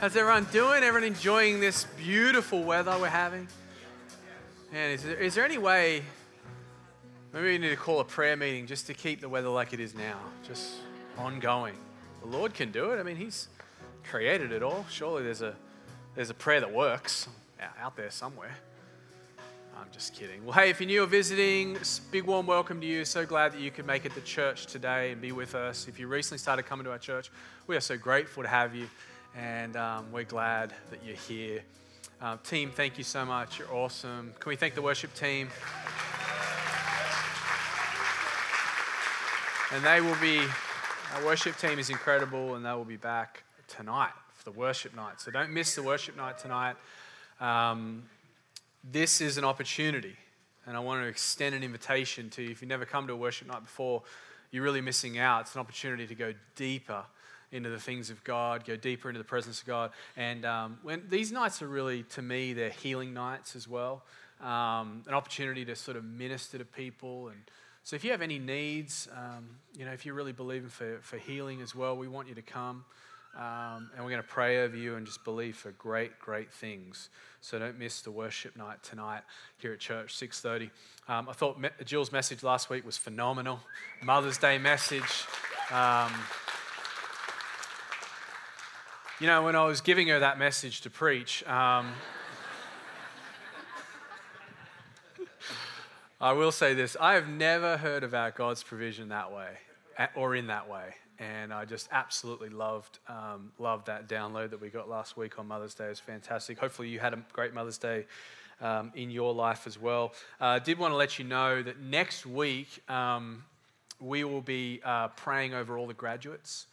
How's everyone doing? Everyone enjoying this beautiful weather we're having? Man, is there, is there any way, maybe we need to call a prayer meeting just to keep the weather like it is now, just ongoing? The Lord can do it. I mean, He's created it all. Surely there's a, there's a prayer that works out there somewhere. I'm just kidding. Well, hey, if you're new or visiting, big warm welcome to you. So glad that you could make it to church today and be with us. If you recently started coming to our church, we are so grateful to have you and um, we're glad that you're here. Uh, team, thank you so much. You're awesome. Can we thank the worship team? And they will be, our worship team is incredible, and they will be back tonight for the worship night. So don't miss the worship night tonight. Um, this is an opportunity, and I want to extend an invitation to you. If you've never come to a worship night before, you're really missing out. It's an opportunity to go deeper into the things of God, go deeper into the presence of God. And um, when these nights are really, to me, they're healing nights as well. Um, an opportunity to sort of minister to people. And so, if you have any needs, um, you know, if you're really believing for, for healing as well, we want you to come. Um, and we're going to pray over you and just believe for great, great things. So don't miss the worship night tonight here at church, 6:30. Um, I thought Jill's message last week was phenomenal. Mother's Day message. Um, you know, when I was giving her that message to preach, um, I will say this I have never heard about God's provision that way or in that way. And I just absolutely loved, um, loved that download that we got last week on Mother's Day. It was fantastic. Hopefully, you had a great Mother's Day um, in your life as well. I uh, did want to let you know that next week um, we will be uh, praying over all the graduates.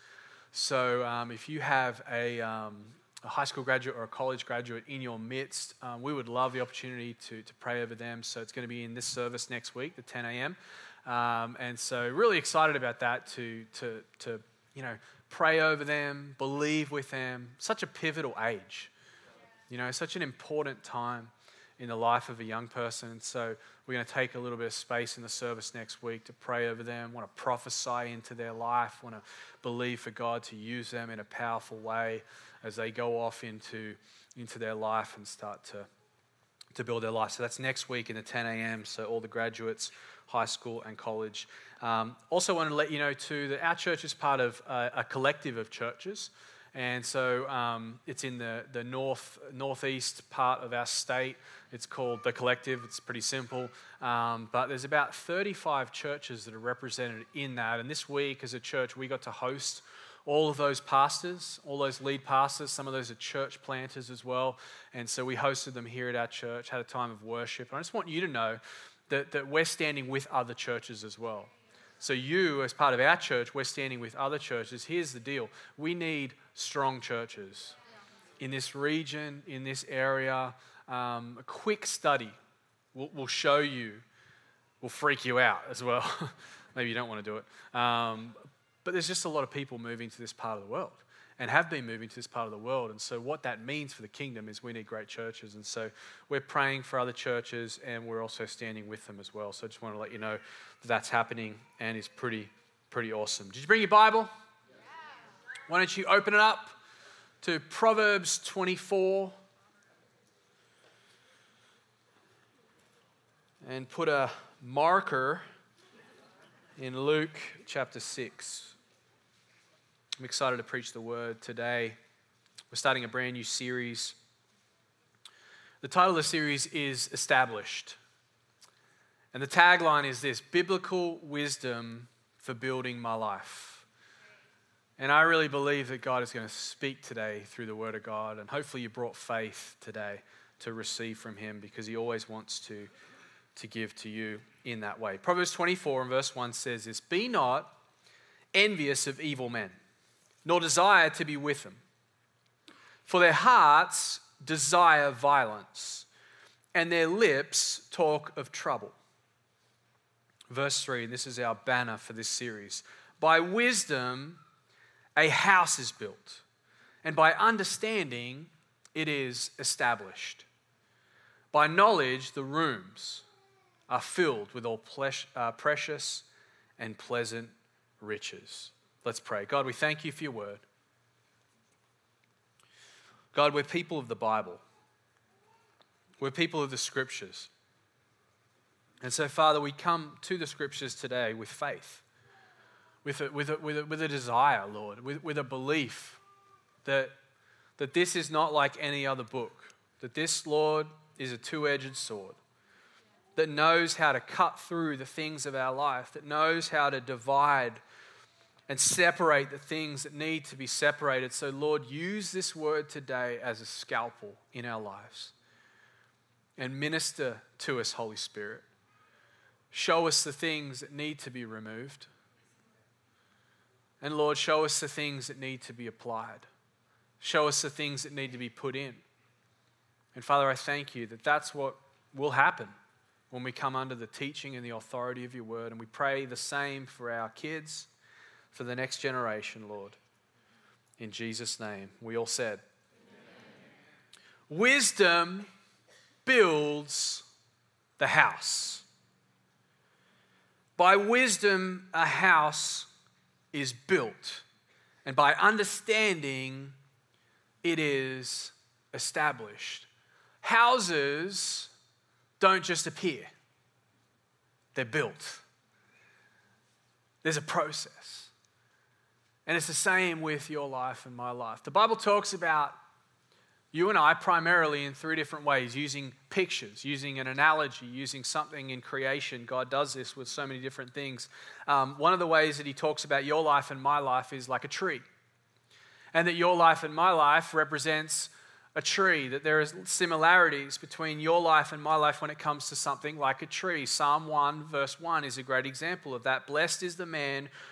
So um, if you have a, um, a, high school graduate or a college graduate in your midst, um, we would love the opportunity to, to pray over them. So it's going to be in this service next week, the 10 a.m. Um, and so really excited about that to, to, to, you know, pray over them, believe with them. Such a pivotal age, you know, such an important time in the life of a young person. And So we're going to take a little bit of space in the service next week to pray over them, want to prophesy into their life, want to believe for God to use them in a powerful way as they go off into, into their life and start to, to build their life. So that's next week in the 10 a.m. So all the graduates, high school and college. Um, also want to let you know too that our church is part of a, a collective of churches. And so um, it's in the, the north, northeast part of our state. It's called The Collective. It's pretty simple. Um, but there's about 35 churches that are represented in that. And this week, as a church, we got to host all of those pastors, all those lead pastors. Some of those are church planters as well. And so we hosted them here at our church, had a time of worship. And I just want you to know that, that we're standing with other churches as well. So, you, as part of our church, we're standing with other churches. Here's the deal we need strong churches in this region, in this area. Um, a quick study will, will show you, will freak you out as well. Maybe you don't want to do it. Um, but there's just a lot of people moving to this part of the world and have been moving to this part of the world. And so, what that means for the kingdom is we need great churches. And so, we're praying for other churches and we're also standing with them as well. So, I just want to let you know that that's happening and is pretty, pretty awesome. Did you bring your Bible? Why don't you open it up to Proverbs 24 and put a marker in Luke chapter 6. I'm excited to preach the word today. We're starting a brand new series. The title of the series is Established. And the tagline is this Biblical Wisdom for Building My Life. And I really believe that God is going to speak today through the Word of God. And hopefully, you brought faith today to receive from Him because He always wants to, to give to you in that way. Proverbs 24 and verse 1 says this Be not envious of evil men nor desire to be with them. For their hearts desire violence, and their lips talk of trouble. Verse 3, this is our banner for this series. By wisdom, a house is built, and by understanding, it is established. By knowledge, the rooms are filled with all uh, precious and pleasant riches. Let's pray. God, we thank you for your word. God, we're people of the Bible. We're people of the scriptures. And so, Father, we come to the scriptures today with faith, with a, with a, with a, with a desire, Lord, with, with a belief that, that this is not like any other book, that this, Lord, is a two edged sword that knows how to cut through the things of our life, that knows how to divide and separate the things that need to be separated. So, Lord, use this word today as a scalpel in our lives and minister to us, Holy Spirit. Show us the things that need to be removed. And Lord, show us the things that need to be applied. Show us the things that need to be put in. And Father, I thank you that that's what will happen when we come under the teaching and the authority of your word. And we pray the same for our kids for the next generation, Lord. In Jesus' name, we all said. Amen. Wisdom builds the house. By wisdom, a house is built, and by understanding, it is established. Houses don't just appear, they're built. There's a process. And it's the same with your life and my life. The Bible talks about you and I primarily in three different ways using pictures, using an analogy, using something in creation. God does this with so many different things. Um, one of the ways that He talks about your life and my life is like a tree. And that your life and my life represents a tree, that there are similarities between your life and my life when it comes to something like a tree. Psalm 1, verse 1 is a great example of that. Blessed is the man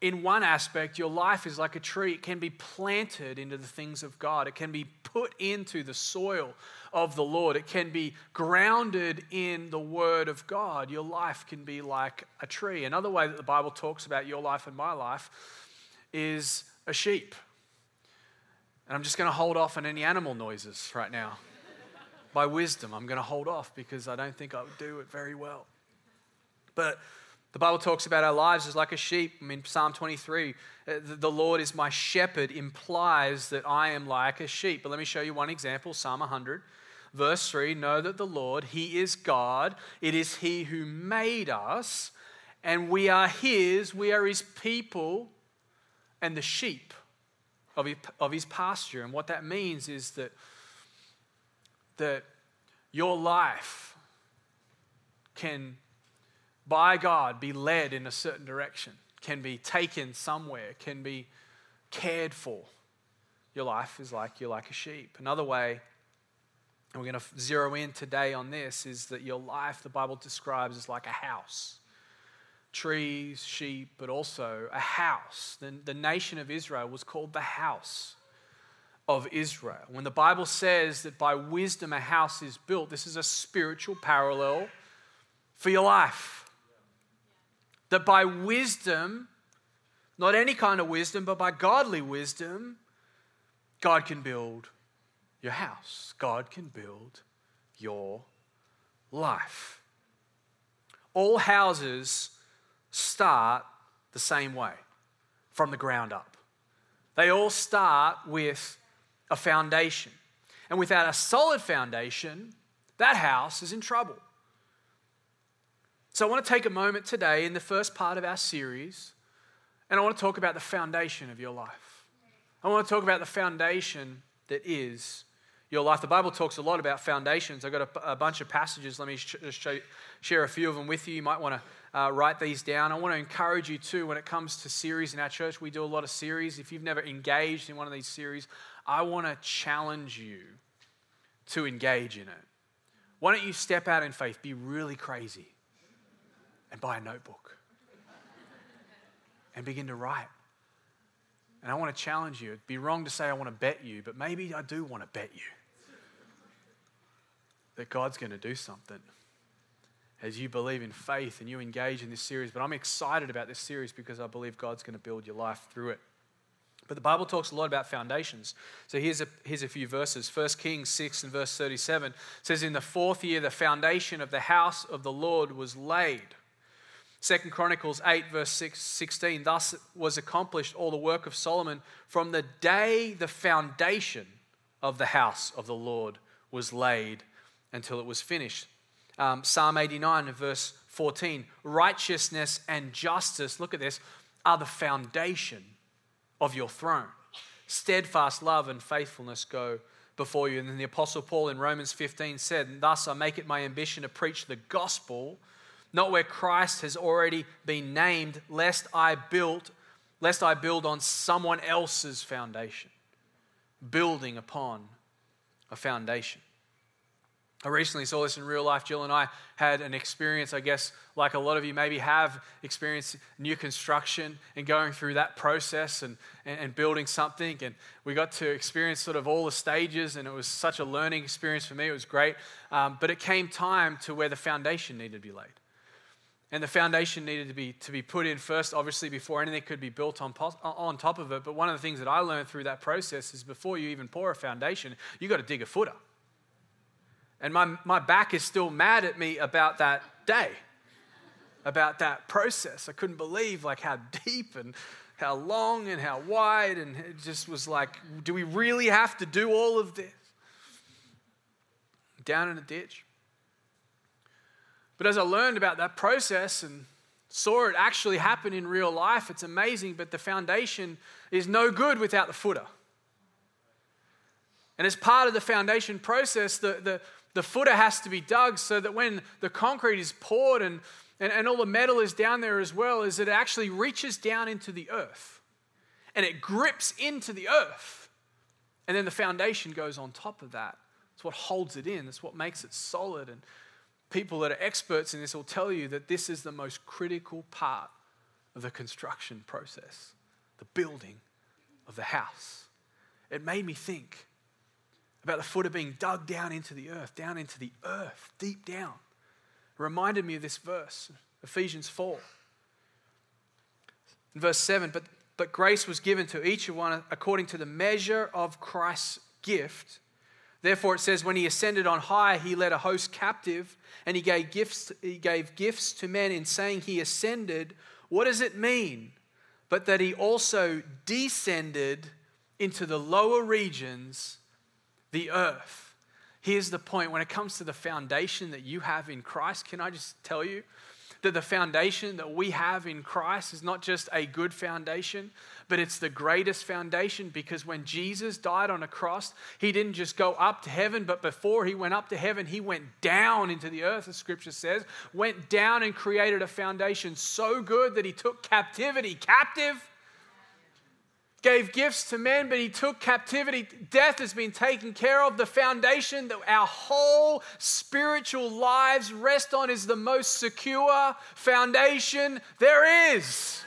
in one aspect, your life is like a tree. It can be planted into the things of God, it can be put into the soil of the Lord, it can be grounded in the Word of God. Your life can be like a tree. Another way that the Bible talks about your life and my life is a sheep. And I'm just going to hold off on any animal noises right now. By wisdom, I'm going to hold off because I don't think I would do it very well. But the Bible talks about our lives as like a sheep. I mean, Psalm 23, uh, the Lord is my shepherd implies that I am like a sheep. But let me show you one example Psalm 100, verse 3 Know that the Lord, He is God. It is He who made us, and we are His. We are His people and the sheep of His, of his pasture. And what that means is that, that your life can by God be led in a certain direction, can be taken somewhere, can be cared for. Your life is like you're like a sheep. Another way, and we're going to zero in today on this, is that your life, the Bible describes as like a house trees, sheep, but also a house. The, the nation of Israel was called the house of Israel. When the Bible says that by wisdom a house is built, this is a spiritual parallel for your life. That by wisdom, not any kind of wisdom, but by godly wisdom, God can build your house. God can build your life. All houses start the same way, from the ground up. They all start with a foundation. And without a solid foundation, that house is in trouble. So I want to take a moment today in the first part of our series, and I want to talk about the foundation of your life. I want to talk about the foundation that is your life. The Bible talks a lot about foundations. I've got a, a bunch of passages. Let me sh- share a few of them with you. You might want to uh, write these down. I want to encourage you too when it comes to series in our church. We do a lot of series. If you've never engaged in one of these series, I want to challenge you to engage in it. Why don't you step out in faith, be really crazy, and buy a notebook and begin to write? And I want to challenge you. It'd be wrong to say I want to bet you, but maybe I do want to bet you that God's going to do something as you believe in faith and you engage in this series. But I'm excited about this series because I believe God's going to build your life through it. But the Bible talks a lot about foundations. So here's a, here's a few verses. 1 Kings 6 and verse 37 says, In the fourth year, the foundation of the house of the Lord was laid. 2 Chronicles 8, verse 6, 16, thus was accomplished all the work of Solomon from the day the foundation of the house of the Lord was laid until it was finished. Um, Psalm 89 verse 14 righteousness and justice, look at this, are the foundation of your throne. Steadfast love and faithfulness go before you. And then the Apostle Paul in Romans 15 said, Thus I make it my ambition to preach the gospel, not where Christ has already been named, lest I build, lest I build on someone else's foundation. Building upon a foundation. I recently saw this in real life. Jill and I had an experience, I guess, like a lot of you maybe have experienced new construction and going through that process and, and, and, building something. And we got to experience sort of all the stages, and it was such a learning experience for me. It was great. Um, but it came time to where the foundation needed to be laid. And the foundation needed to be, to be put in first, obviously, before anything could be built on, on top of it. But one of the things that I learned through that process is before you even pour a foundation, you've got to dig a footer. And my, my back is still mad at me about that day, about that process. I couldn't believe like how deep and how long and how wide, and it just was like, do we really have to do all of this? Down in a ditch. But as I learned about that process and saw it actually happen in real life, it's amazing, but the foundation is no good without the footer. And as part of the foundation process, the, the, the footer has to be dug so that when the concrete is poured and, and, and all the metal is down there as well, is it actually reaches down into the earth and it grips into the earth. And then the foundation goes on top of that. It's what holds it in, it's what makes it solid. And people that are experts in this will tell you that this is the most critical part of the construction process, the building of the house. It made me think about the footer being dug down into the earth, down into the earth, deep down. It reminded me of this verse, Ephesians 4. In verse 7, but, but grace was given to each one according to the measure of Christ's gift. Therefore, it says, when he ascended on high, he led a host captive, and he gave gifts, he gave gifts to men in saying he ascended. What does it mean? But that he also descended into the lower regions the earth. Here's the point when it comes to the foundation that you have in Christ, can I just tell you that the foundation that we have in Christ is not just a good foundation, but it's the greatest foundation because when Jesus died on a cross, he didn't just go up to heaven, but before he went up to heaven, he went down into the earth, as scripture says, went down and created a foundation so good that he took captivity captive gave gifts to men, but he took captivity. Death has been taken care of. The foundation that our whole spiritual lives rest on is the most secure foundation there is.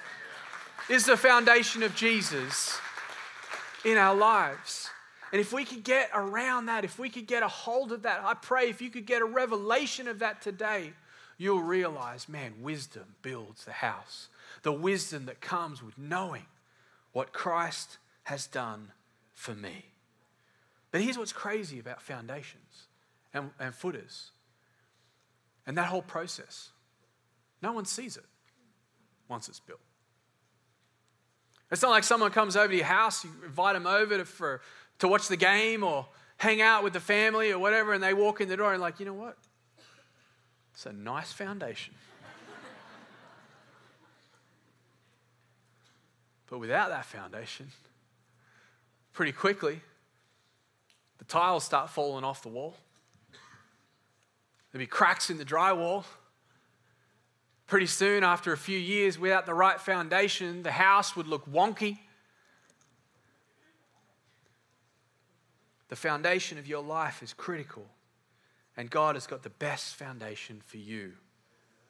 Is the foundation of Jesus in our lives. And if we could get around that, if we could get a hold of that, I pray if you could get a revelation of that today, you'll realize, man, wisdom builds the house. The wisdom that comes with knowing what Christ has done for me. But here's what's crazy about foundations and, and footers and that whole process no one sees it once it's built. It's not like someone comes over to your house, you invite them over to, for, to watch the game or hang out with the family or whatever, and they walk in the door and, like, you know what? It's a nice foundation. But without that foundation, pretty quickly, the tiles start falling off the wall. There'll be cracks in the drywall. Pretty soon, after a few years, without the right foundation, the house would look wonky. The foundation of your life is critical, and God has got the best foundation for you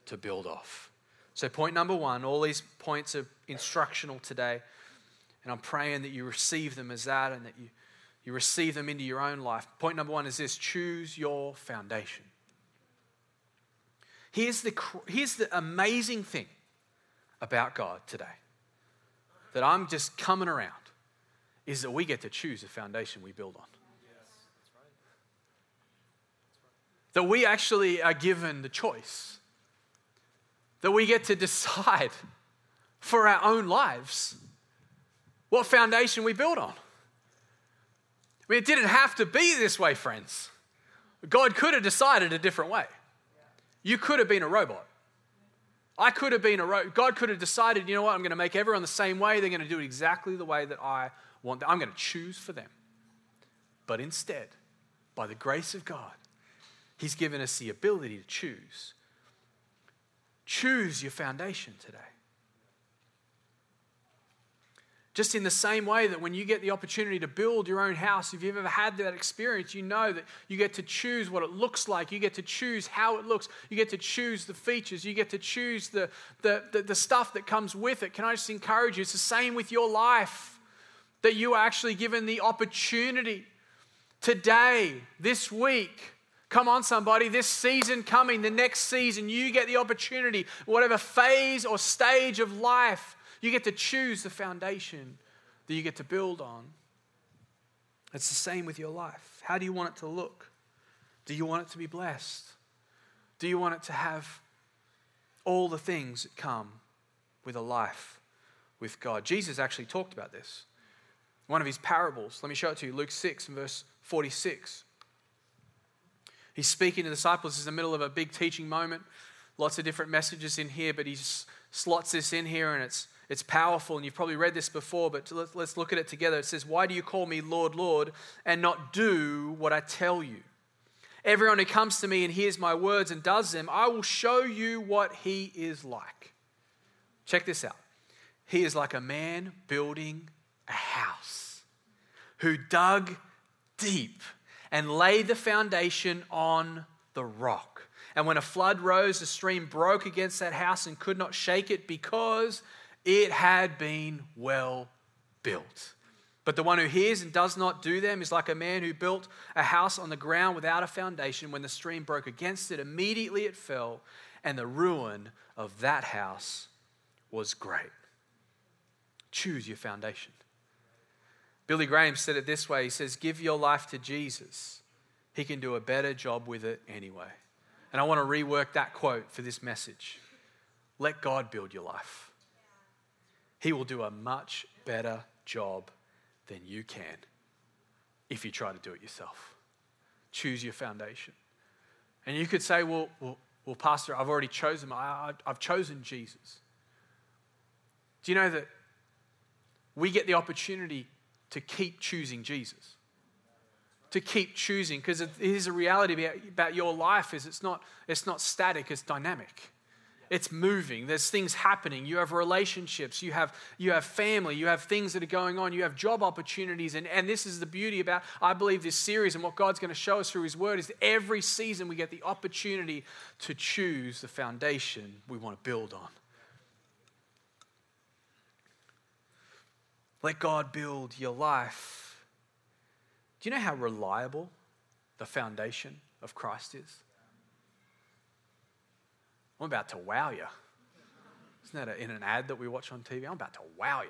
to build off. So, point number one, all these points are instructional today, and I'm praying that you receive them as that and that you, you receive them into your own life. Point number one is this choose your foundation. Here's the, here's the amazing thing about God today that I'm just coming around is that we get to choose the foundation we build on. That we actually are given the choice. That we get to decide for our own lives what foundation we build on. I mean, it didn't have to be this way, friends. God could have decided a different way. You could have been a robot. I could have been a robot. God could have decided, you know what, I'm going to make everyone the same way. They're going to do it exactly the way that I want. them. I'm going to choose for them. But instead, by the grace of God, He's given us the ability to choose. Choose your foundation today. Just in the same way that when you get the opportunity to build your own house, if you've ever had that experience, you know that you get to choose what it looks like. You get to choose how it looks. You get to choose the features. You get to choose the, the, the, the stuff that comes with it. Can I just encourage you? It's the same with your life, that you are actually given the opportunity today, this week. Come on, somebody, this season coming, the next season, you get the opportunity, whatever phase or stage of life you get to choose the foundation that you get to build on. It's the same with your life. How do you want it to look? Do you want it to be blessed? Do you want it to have all the things that come with a life with God? Jesus actually talked about this. One of his parables, let me show it to you Luke 6 and verse 46. He's speaking to disciples. He's in the middle of a big teaching moment. Lots of different messages in here, but he slots this in here and it's it's powerful, and you've probably read this before, but let's look at it together. It says, Why do you call me Lord, Lord, and not do what I tell you? Everyone who comes to me and hears my words and does them, I will show you what he is like. Check this out. He is like a man building a house who dug deep and lay the foundation on the rock. And when a flood rose, the stream broke against that house and could not shake it because it had been well built. But the one who hears and does not do them is like a man who built a house on the ground without a foundation. When the stream broke against it, immediately it fell, and the ruin of that house was great. Choose your foundation. Billy Graham said it this way He says, Give your life to Jesus. He can do a better job with it anyway. And I want to rework that quote for this message. Let God build your life. He will do a much better job than you can if you try to do it yourself. Choose your foundation. And you could say, well, well, well Pastor, I've already chosen, I, I've chosen Jesus. Do you know that we get the opportunity to keep choosing Jesus? To keep choosing, because here's a reality about your life is it's not, it's not static, it's dynamic. It's moving. There's things happening. You have relationships. You have you have family. You have things that are going on. You have job opportunities. And, and this is the beauty about i believe this series and what god's going to show us through his word is every season we get the opportunity to choose the foundation we want to build on let god build your life do you know how reliable the foundation of christ is I'm about to wow you. Isn't that a, in an ad that we watch on TV? I'm about to wow you.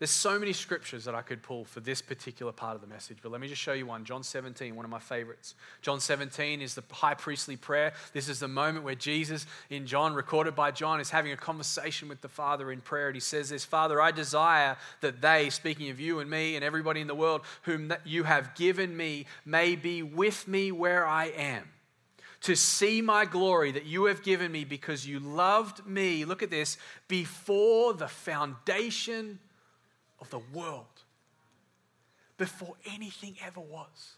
There's so many scriptures that I could pull for this particular part of the message, but let me just show you one. John 17, one of my favorites. John 17 is the high priestly prayer. This is the moment where Jesus, in John, recorded by John, is having a conversation with the Father in prayer. And he says this Father, I desire that they, speaking of you and me and everybody in the world, whom you have given me, may be with me where I am to see my glory that you have given me because you loved me, look at this, before the foundation of the world. before anything ever was.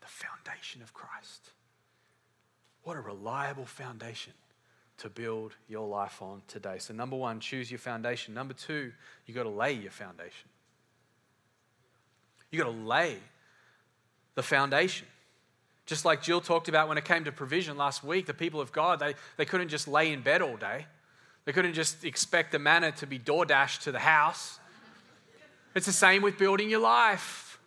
The foundation of Christ. What a reliable foundation to build your life on today. So, number one, choose your foundation. Number two, you've got to lay your foundation. You've got to lay the foundation. Just like Jill talked about when it came to provision last week, the people of God, they, they couldn't just lay in bed all day. They couldn't just expect the manna to be door dashed to the house. It's the same with building your life.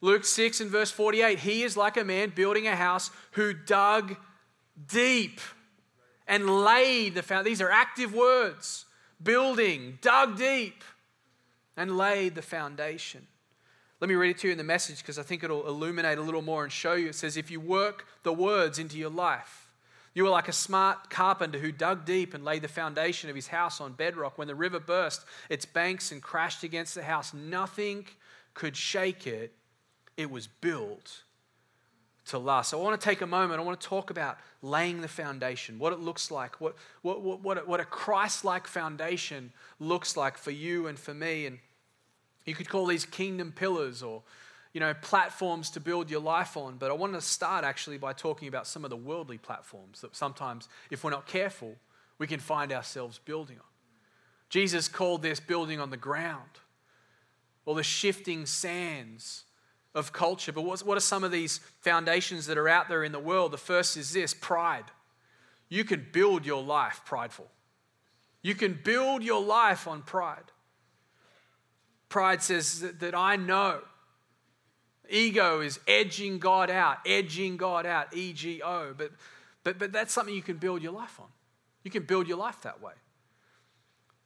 Luke 6 and verse 48 He is like a man building a house who dug deep and laid the foundation. These are active words. Building, dug deep, and laid the foundation. Let me read it to you in the message because I think it'll illuminate a little more and show you. It says, If you work the words into your life, you are like a smart carpenter who dug deep and laid the foundation of his house on bedrock. When the river burst its banks and crashed against the house, nothing could shake it. It was built to last. So I want to take a moment. I want to talk about laying the foundation, what it looks like, what, what, what, what a Christ like foundation looks like for you and for me. And you could call these kingdom pillars or you know, platforms to build your life on. But I want to start actually by talking about some of the worldly platforms that sometimes, if we're not careful, we can find ourselves building on. Jesus called this building on the ground or the shifting sands of culture. But what are some of these foundations that are out there in the world? The first is this pride. You can build your life prideful, you can build your life on pride. Pride says that, I know Ego is edging God out, edging God out, E G O. But, but, but that's something you can build your life on. You can build your life that way.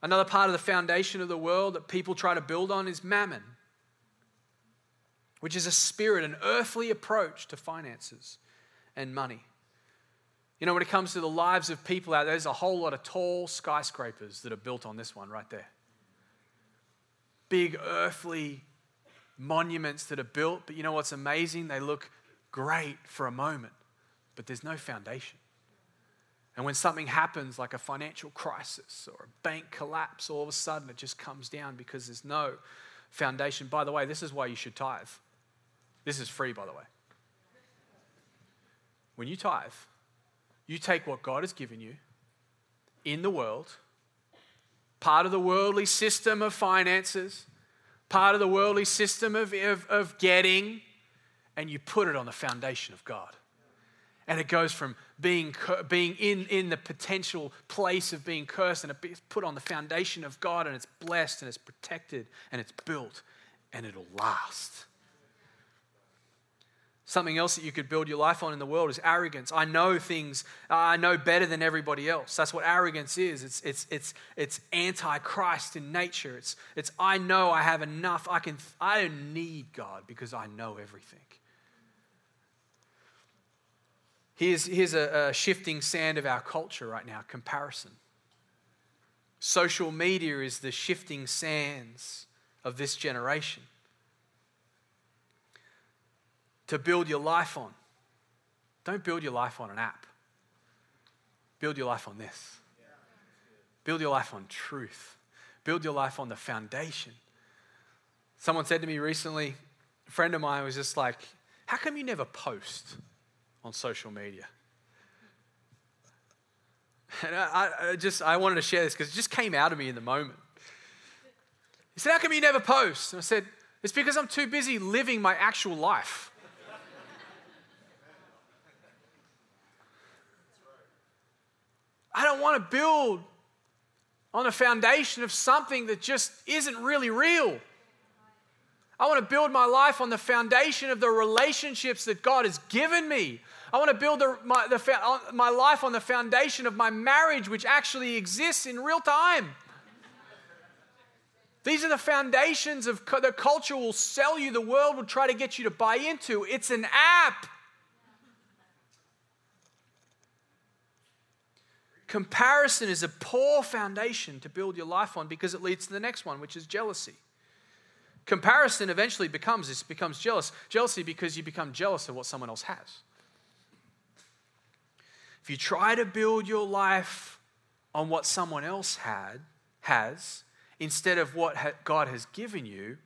Another part of the foundation of the world that people try to build on is mammon, which is a spirit, an earthly approach to finances and money. You know, when it comes to the lives of people out there, there's a whole lot of tall skyscrapers that are built on this one right there. Big earthly monuments that are built, but you know what's amazing? They look great for a moment, but there's no foundation. And when something happens, like a financial crisis or a bank collapse, all of a sudden it just comes down because there's no foundation. By the way, this is why you should tithe. This is free, by the way. When you tithe, you take what God has given you in the world, part of the worldly system of finances, part of the worldly system of, of, of getting, and you put it on the foundation of God. And it goes from being, being in, in the potential place of being cursed, and it's put on the foundation of God, and it's blessed, and it's protected, and it's built, and it'll last. Something else that you could build your life on in the world is arrogance. I know things, I know better than everybody else. That's what arrogance is. It's, it's, it's, it's anti-Christ in nature. It's, it's I know I have enough. I, can, I don't need God because I know everything. Here's, here's a, a shifting sand of our culture right now comparison. Social media is the shifting sands of this generation to build your life on. Don't build your life on an app. Build your life on this. Build your life on truth. Build your life on the foundation. Someone said to me recently, a friend of mine was just like, How come you never post on social media? And I, I just I wanted to share this because it just came out of me in the moment. He said, How come you never post? And I said, It's because I'm too busy living my actual life. I don't want to build on a foundation of something that just isn't really real. I want to build my life on the foundation of the relationships that God has given me. I want to build the, my, the, my life on the foundation of my marriage, which actually exists in real time. These are the foundations of the culture will sell you, the world will try to get you to buy into. It's an app. Comparison is a poor foundation to build your life on because it leads to the next one, which is jealousy. Comparison eventually becomes this becomes jealous. Jealousy because you become jealous of what someone else has. If you try to build your life on what someone else had has instead of what God has given you,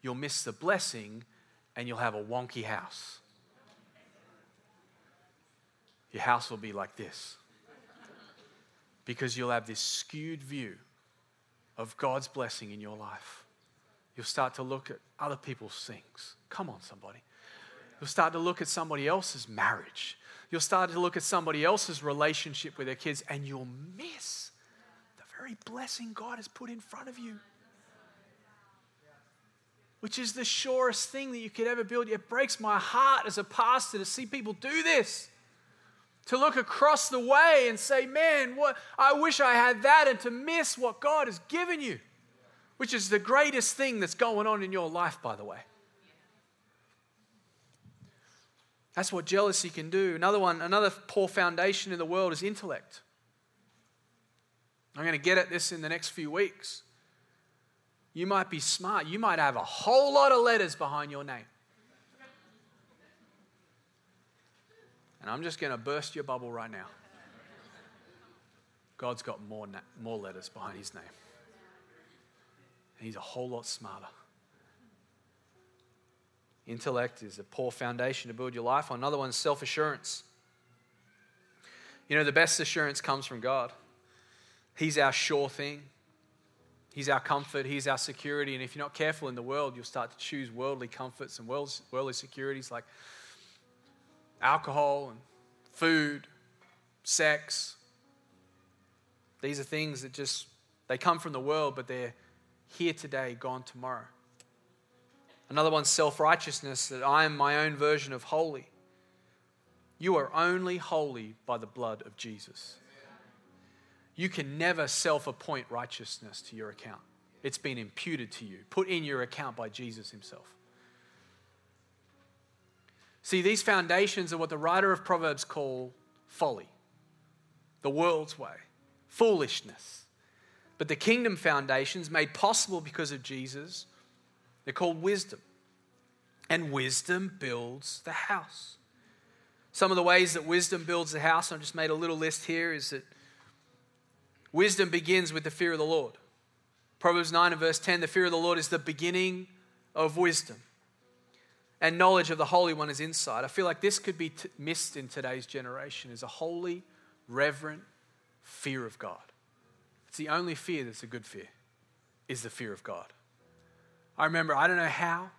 you'll miss the blessing and you'll have a wonky house. Your house will be like this because you'll have this skewed view of God's blessing in your life. You'll start to look at other people's things. Come on, somebody. You'll start to look at somebody else's marriage. You'll start to look at somebody else's relationship with their kids, and you'll miss the very blessing God has put in front of you, which is the surest thing that you could ever build. It breaks my heart as a pastor to see people do this. To look across the way and say, man, what, I wish I had that, and to miss what God has given you, which is the greatest thing that's going on in your life, by the way. That's what jealousy can do. Another one, another poor foundation in the world is intellect. I'm going to get at this in the next few weeks. You might be smart. You might have a whole lot of letters behind your name. And I'm just going to burst your bubble right now. God's got more, na- more letters behind his name. And he's a whole lot smarter. Intellect is a poor foundation to build your life on. Another one is self assurance. You know, the best assurance comes from God. He's our sure thing, He's our comfort, He's our security. And if you're not careful in the world, you'll start to choose worldly comforts and worldly securities like alcohol and food, sex. These are things that just, they come from the world, but they're here today, gone tomorrow. Another one's self righteousness, that I am my own version of holy. You are only holy by the blood of Jesus. You can never self appoint righteousness to your account. It's been imputed to you, put in your account by Jesus himself. See, these foundations are what the writer of Proverbs call folly, the world's way, foolishness. But the kingdom foundations, made possible because of Jesus, they're called wisdom. And wisdom builds the house. Some of the ways that wisdom builds the house, I've just made a little list here, is that wisdom begins with the fear of the Lord. Proverbs 9 and verse 10 the fear of the Lord is the beginning of wisdom. And knowledge of the Holy One is insight. I feel like this could be t- missed in today's generation is a holy, reverent fear of God. It's the only fear that's a good fear, is the fear of God. I remember, I don't know how,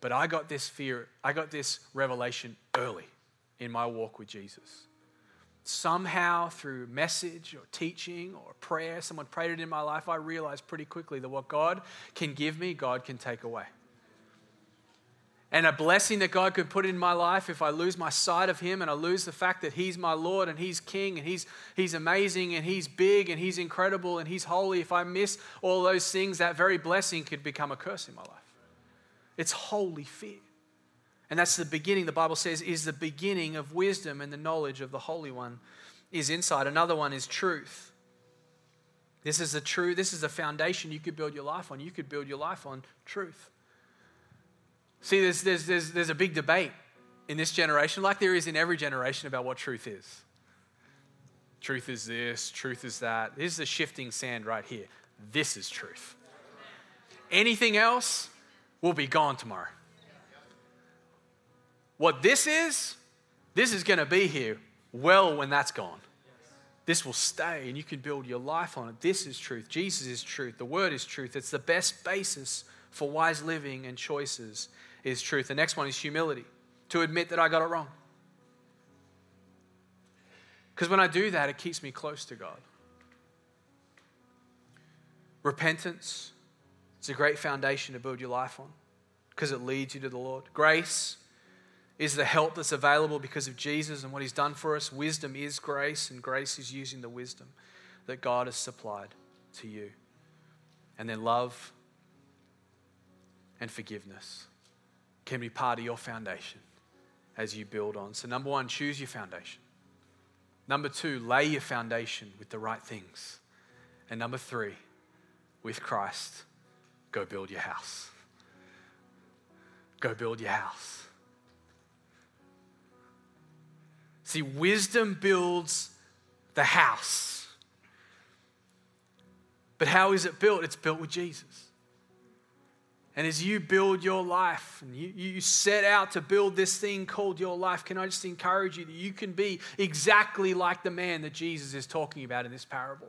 but I got this fear, I got this revelation early in my walk with Jesus. Somehow, through message or teaching or prayer, someone prayed it in my life, I realized pretty quickly that what God can give me, God can take away and a blessing that God could put in my life if I lose my sight of Him and I lose the fact that He's my Lord and He's King and He's, he's amazing and He's big and He's incredible and He's holy. If I miss all those things, that very blessing could become a curse in my life. It's holy fear. And that's the beginning, the Bible says, is the beginning of wisdom and the knowledge of the Holy One is inside. Another one is truth. This is the true, this is the foundation you could build your life on. You could build your life on truth. See, there's, there's, there's, there's a big debate in this generation, like there is in every generation, about what truth is. Truth is this, truth is that. This is the shifting sand right here. This is truth. Anything else will be gone tomorrow. What this is, this is going to be here well when that's gone. This will stay and you can build your life on it. This is truth. Jesus is truth. The word is truth. It's the best basis for wise living and choices is truth. The next one is humility, to admit that I got it wrong. Because when I do that, it keeps me close to God. Repentance, it's a great foundation to build your life on because it leads you to the Lord. Grace is the help that's available because of Jesus and what he's done for us. Wisdom is grace, and grace is using the wisdom that God has supplied to you. And then love and forgiveness can be part of your foundation as you build on. So, number one, choose your foundation. Number two, lay your foundation with the right things. And number three, with Christ, go build your house. Go build your house. See, wisdom builds the house. But how is it built? It's built with Jesus. And as you build your life and you, you set out to build this thing called your life, can I just encourage you that you can be exactly like the man that Jesus is talking about in this parable?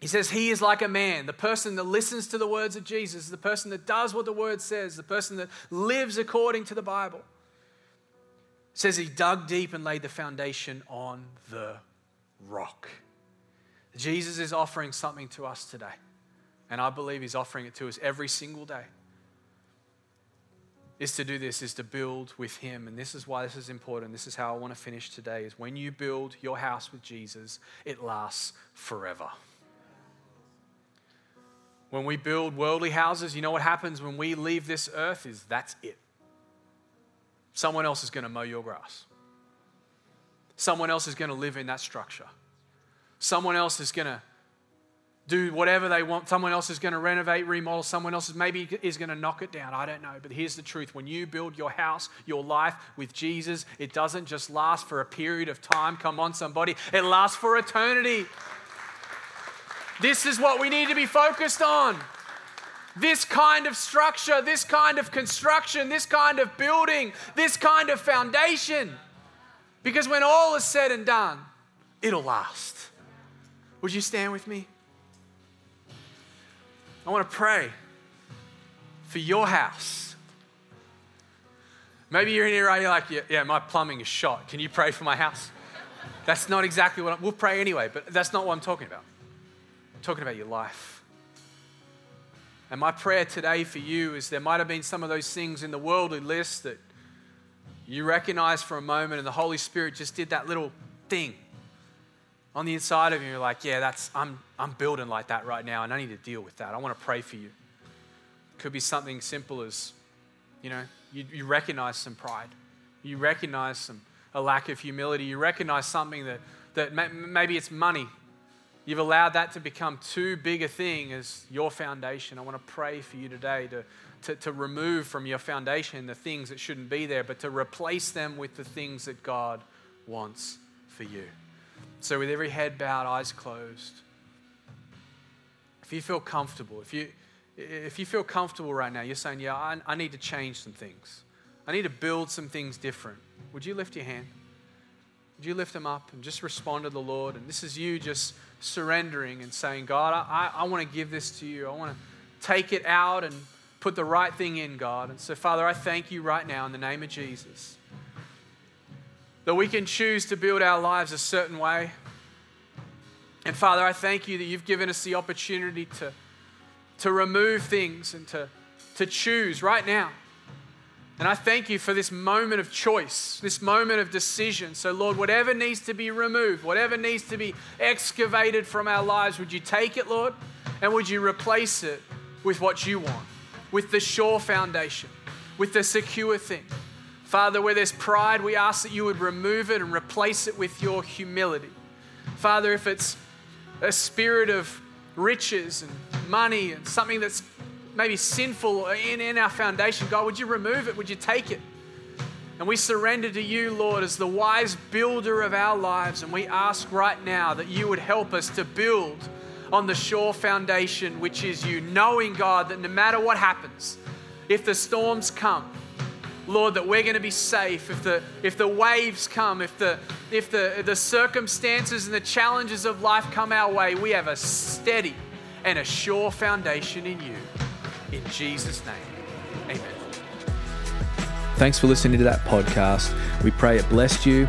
He says he is like a man, the person that listens to the words of Jesus, the person that does what the word says, the person that lives according to the Bible. says he dug deep and laid the foundation on the rock. Jesus is offering something to us today. And I believe he's offering it to us every single day. Is to do this, is to build with him. And this is why this is important. This is how I want to finish today is when you build your house with Jesus, it lasts forever. When we build worldly houses, you know what happens when we leave this earth is that's it. Someone else is going to mow your grass. Someone else is going to live in that structure. Someone else is going to do whatever they want. Someone else is going to renovate, remodel. Someone else is maybe is going to knock it down. I don't know. But here's the truth when you build your house, your life with Jesus, it doesn't just last for a period of time. Come on, somebody. It lasts for eternity. This is what we need to be focused on. This kind of structure, this kind of construction, this kind of building, this kind of foundation. Because when all is said and done, it'll last. Would you stand with me? I want to pray for your house. Maybe you're in here, right, you're like, yeah, yeah, my plumbing is shot. Can you pray for my house? That's not exactly what I'm, we'll pray anyway, but that's not what I'm talking about. I'm talking about your life. And my prayer today for you is there might have been some of those things in the worldly list that you recognize for a moment, and the Holy Spirit just did that little thing on the inside of you. You're like, yeah, that's I'm I'm building like that right now, and I need to deal with that. I want to pray for you. Could be something simple as, you know, you, you recognize some pride, you recognize some a lack of humility, you recognize something that that maybe it's money You've allowed that to become too big a thing as your foundation. I want to pray for you today to, to, to, remove from your foundation the things that shouldn't be there, but to replace them with the things that God wants for you. So, with every head bowed, eyes closed, if you feel comfortable, if you, if you feel comfortable right now, you're saying, Yeah, I, I need to change some things, I need to build some things different. Would you lift your hand? Would you lift them up and just respond to the Lord? And this is you just surrendering and saying, God, I, I want to give this to you. I want to take it out and put the right thing in, God. And so, Father, I thank you right now in the name of Jesus that we can choose to build our lives a certain way. And Father, I thank you that you've given us the opportunity to, to remove things and to, to choose right now. And I thank you for this moment of choice, this moment of decision. So, Lord, whatever needs to be removed, whatever needs to be excavated from our lives, would you take it, Lord? And would you replace it with what you want, with the sure foundation, with the secure thing? Father, where there's pride, we ask that you would remove it and replace it with your humility. Father, if it's a spirit of riches and money and something that's maybe sinful in, in our foundation, God, would you remove it? Would you take it? And we surrender to you, Lord, as the wise builder of our lives. And we ask right now that you would help us to build on the sure foundation, which is you, knowing, God, that no matter what happens, if the storms come, Lord, that we're going to be safe. If the, if the waves come, if, the, if the, the circumstances and the challenges of life come our way, we have a steady and a sure foundation in you. In Jesus' name, amen. Thanks for listening to that podcast. We pray it blessed you